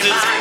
Cause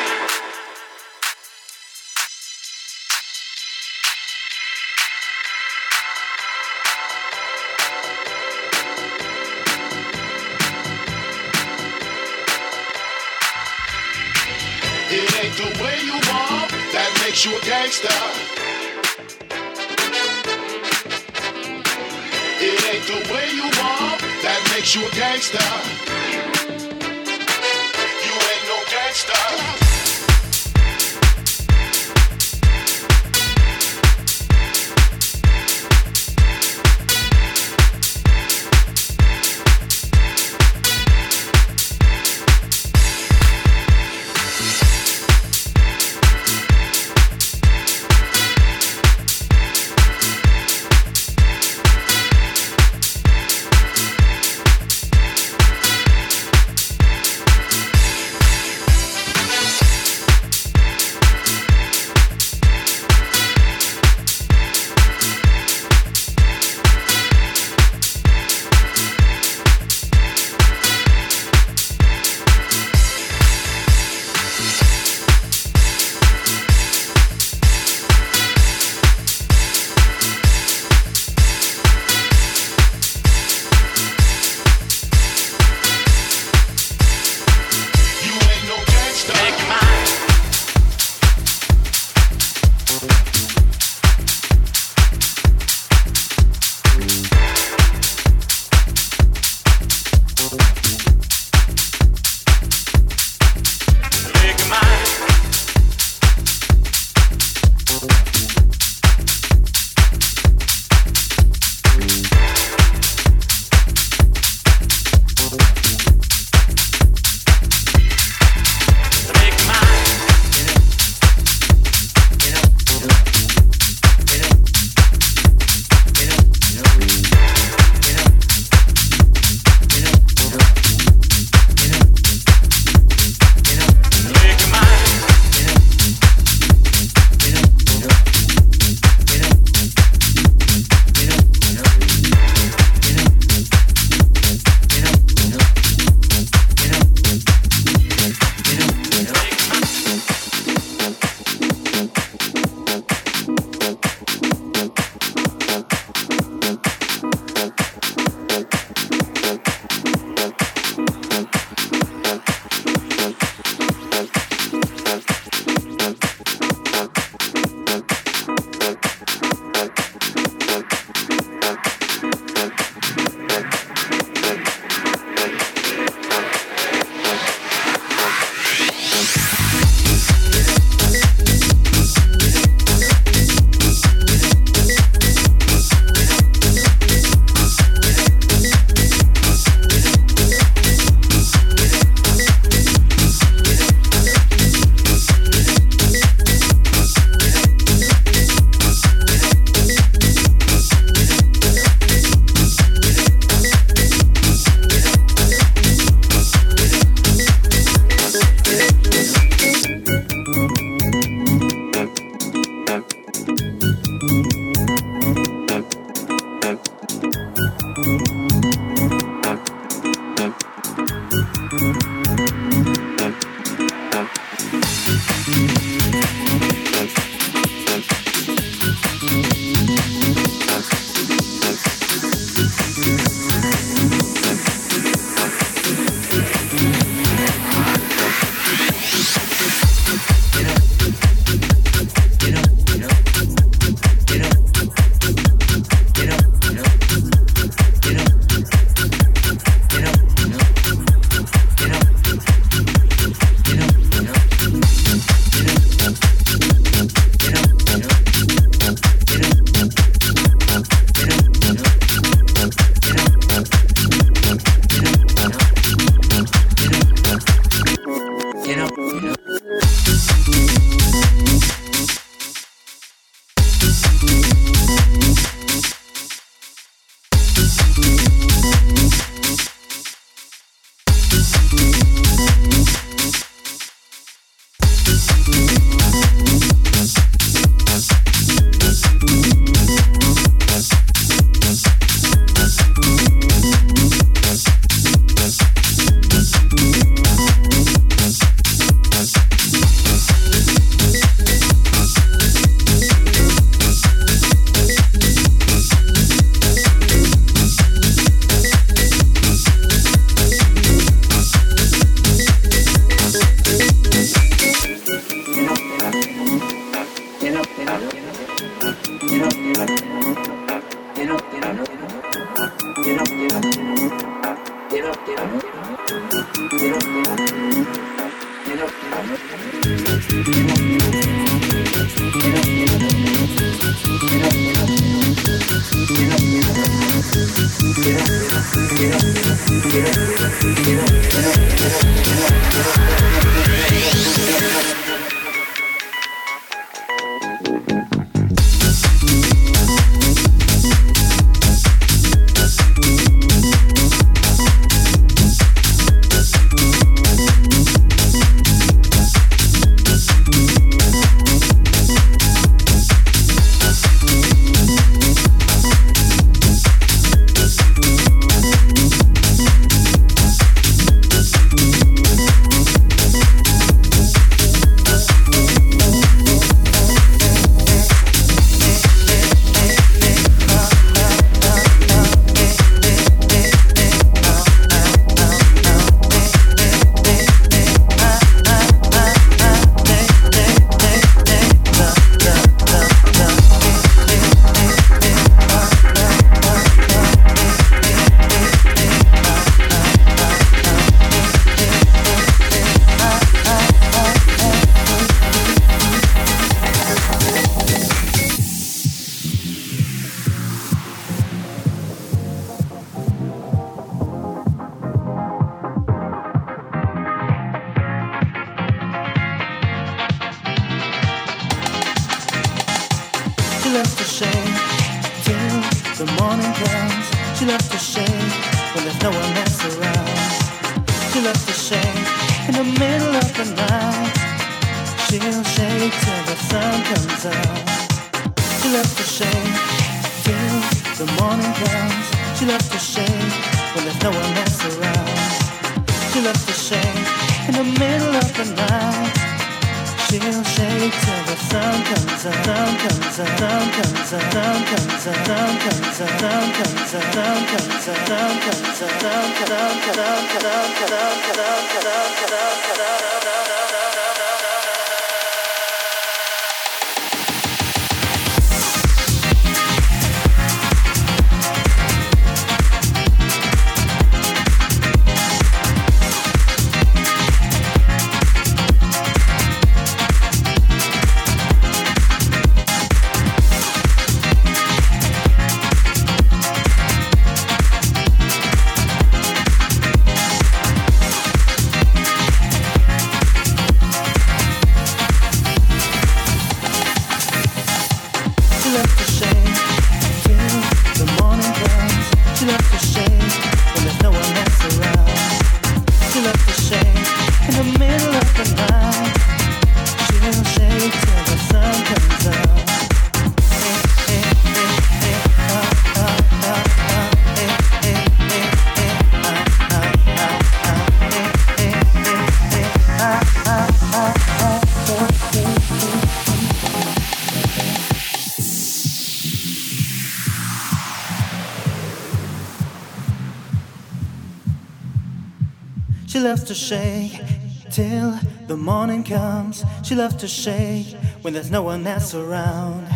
to shake till the morning comes. She loves to shake when there's no one else around.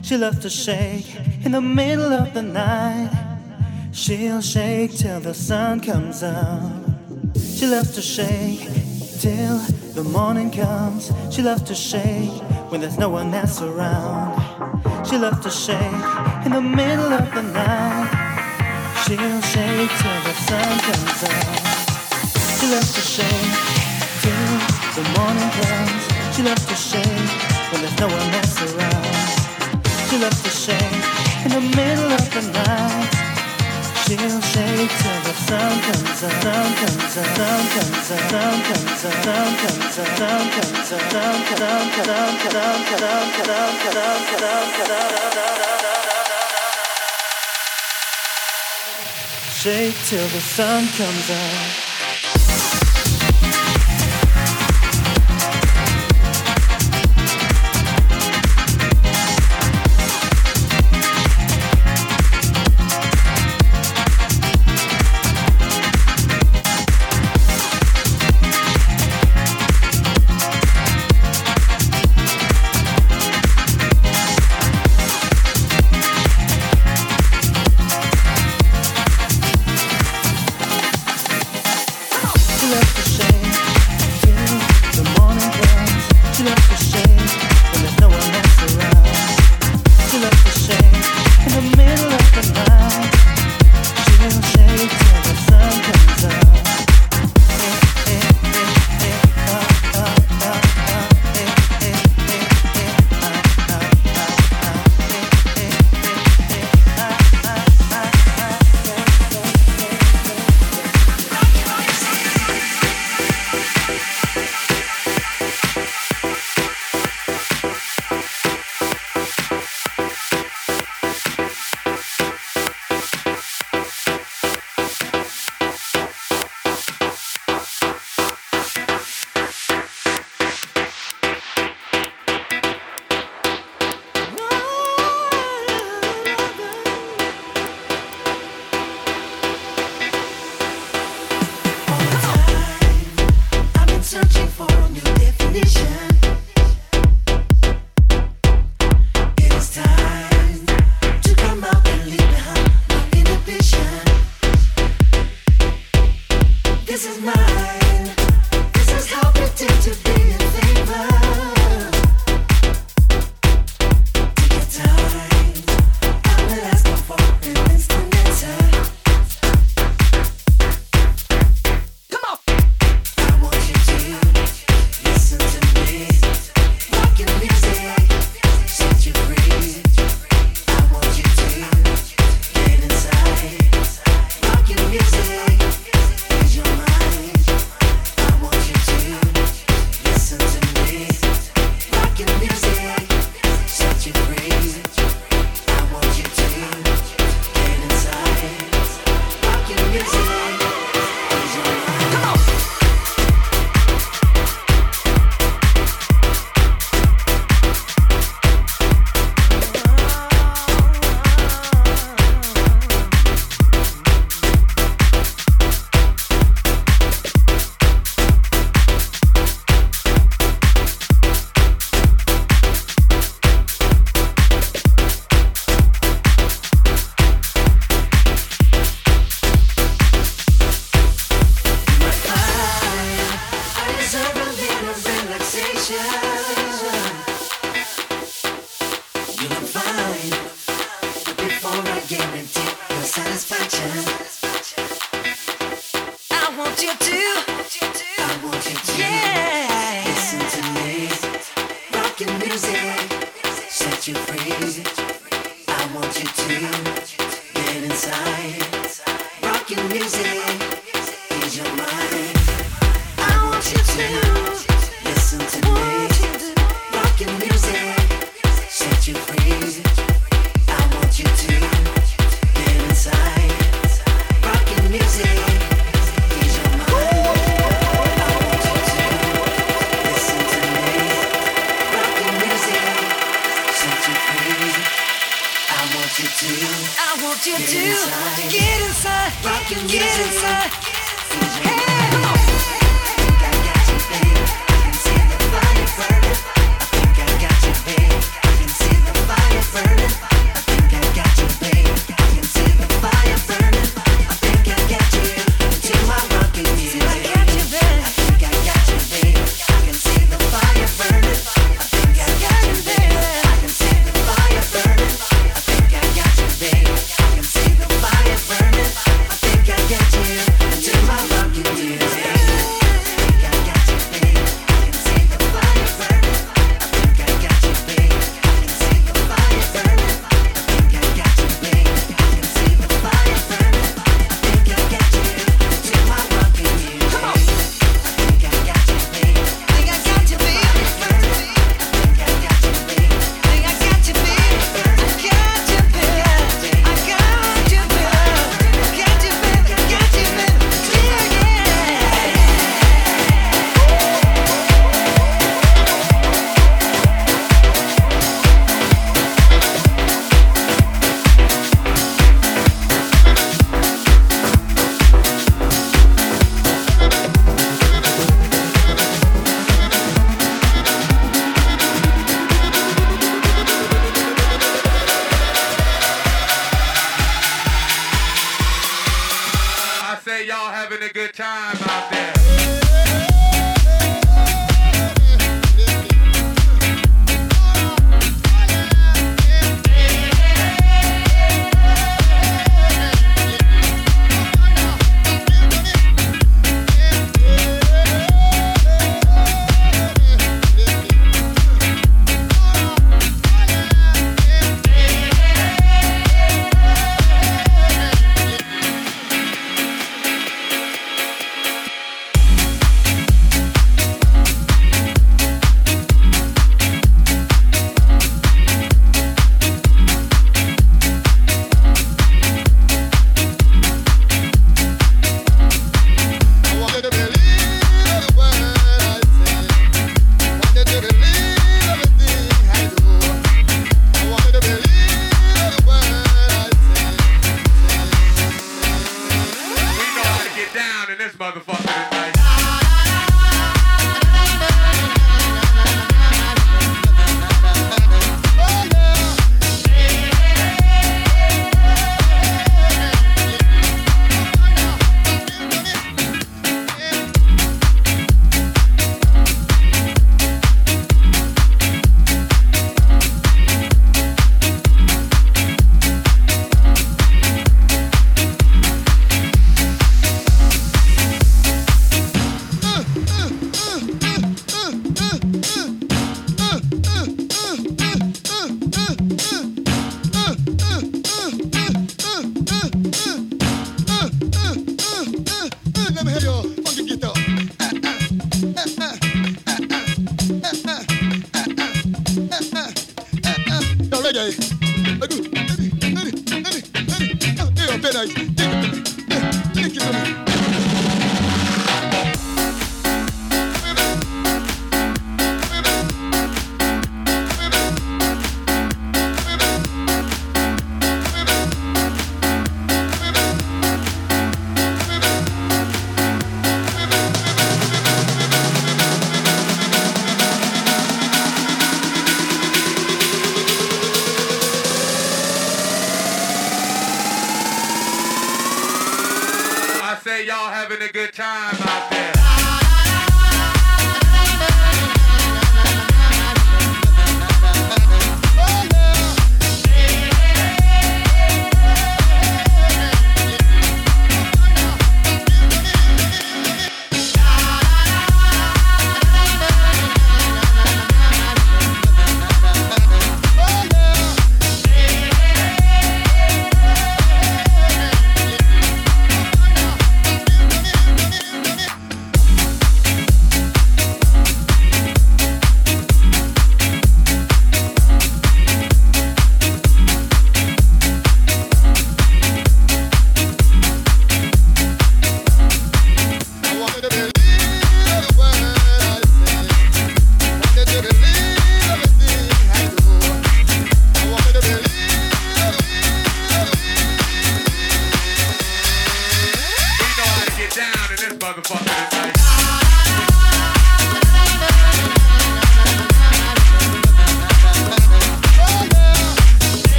She loves to shake in the middle of the night. She'll shake till the sun comes up. She loves to shake till the morning comes. She loves to shake when there's no one else around. She loves to shake in the middle of the night. She'll shake till the sun comes up. She loves to shake till the morning comes, she loves to shake when there's no one else around. She loves to shake in the middle of the night. She'll shake till the sun comes up, sun comes up, sun comes up, sun comes up, sun comes up, sun comes up, sun comes up. Shake till the sun comes up. This is my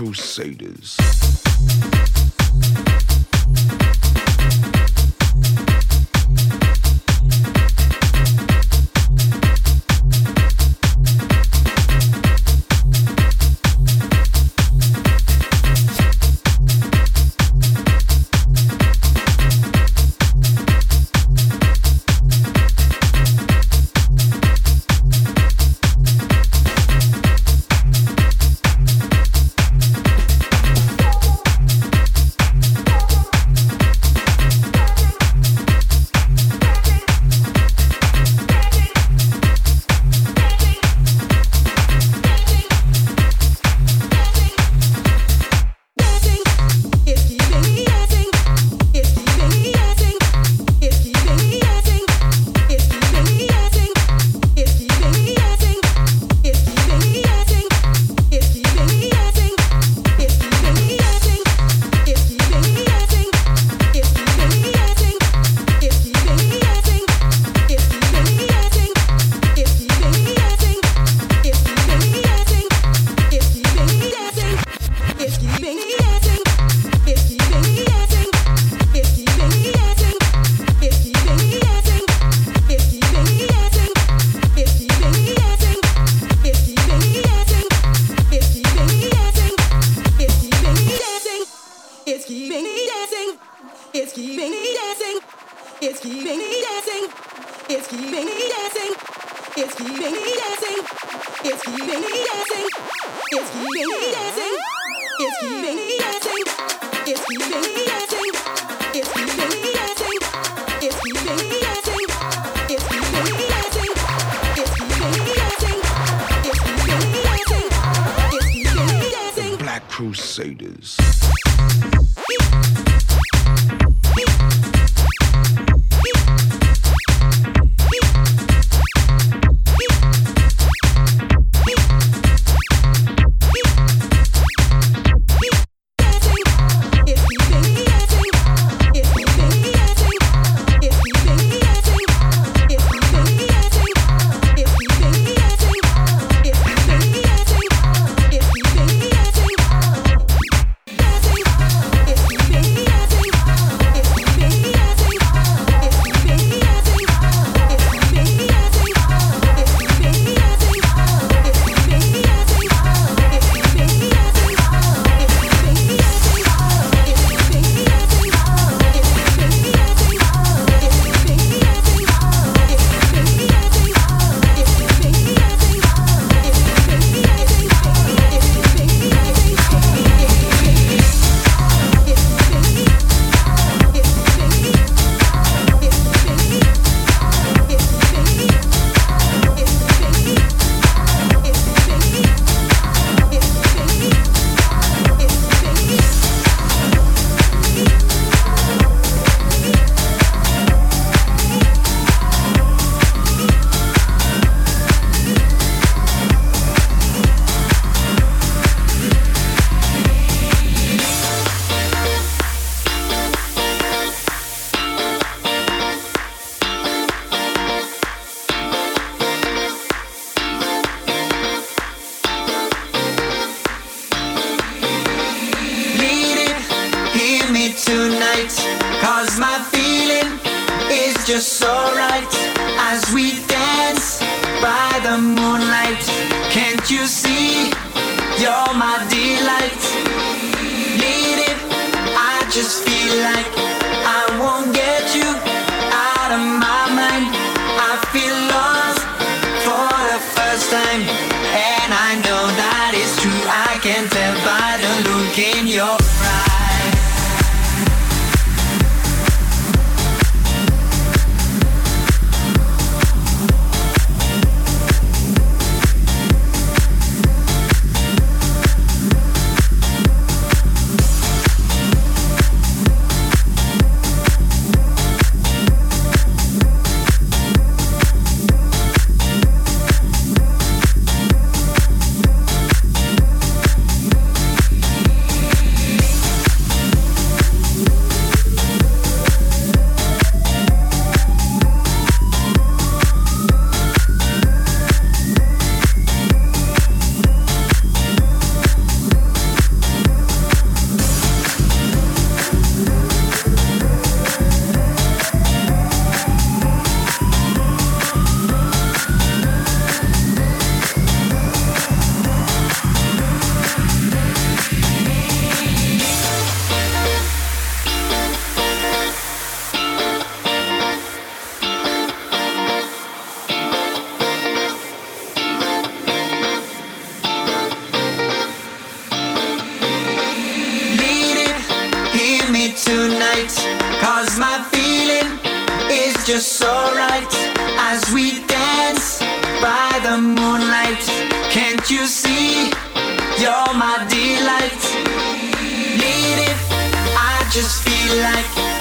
Crusaders. Crusaders. Cause my feeling is just so right as we dance by the moonlight. Can't you see? You're my delight. Need it, I just feel like. by the moonlight. Can't you see? You're my delight. Need it, I just feel like.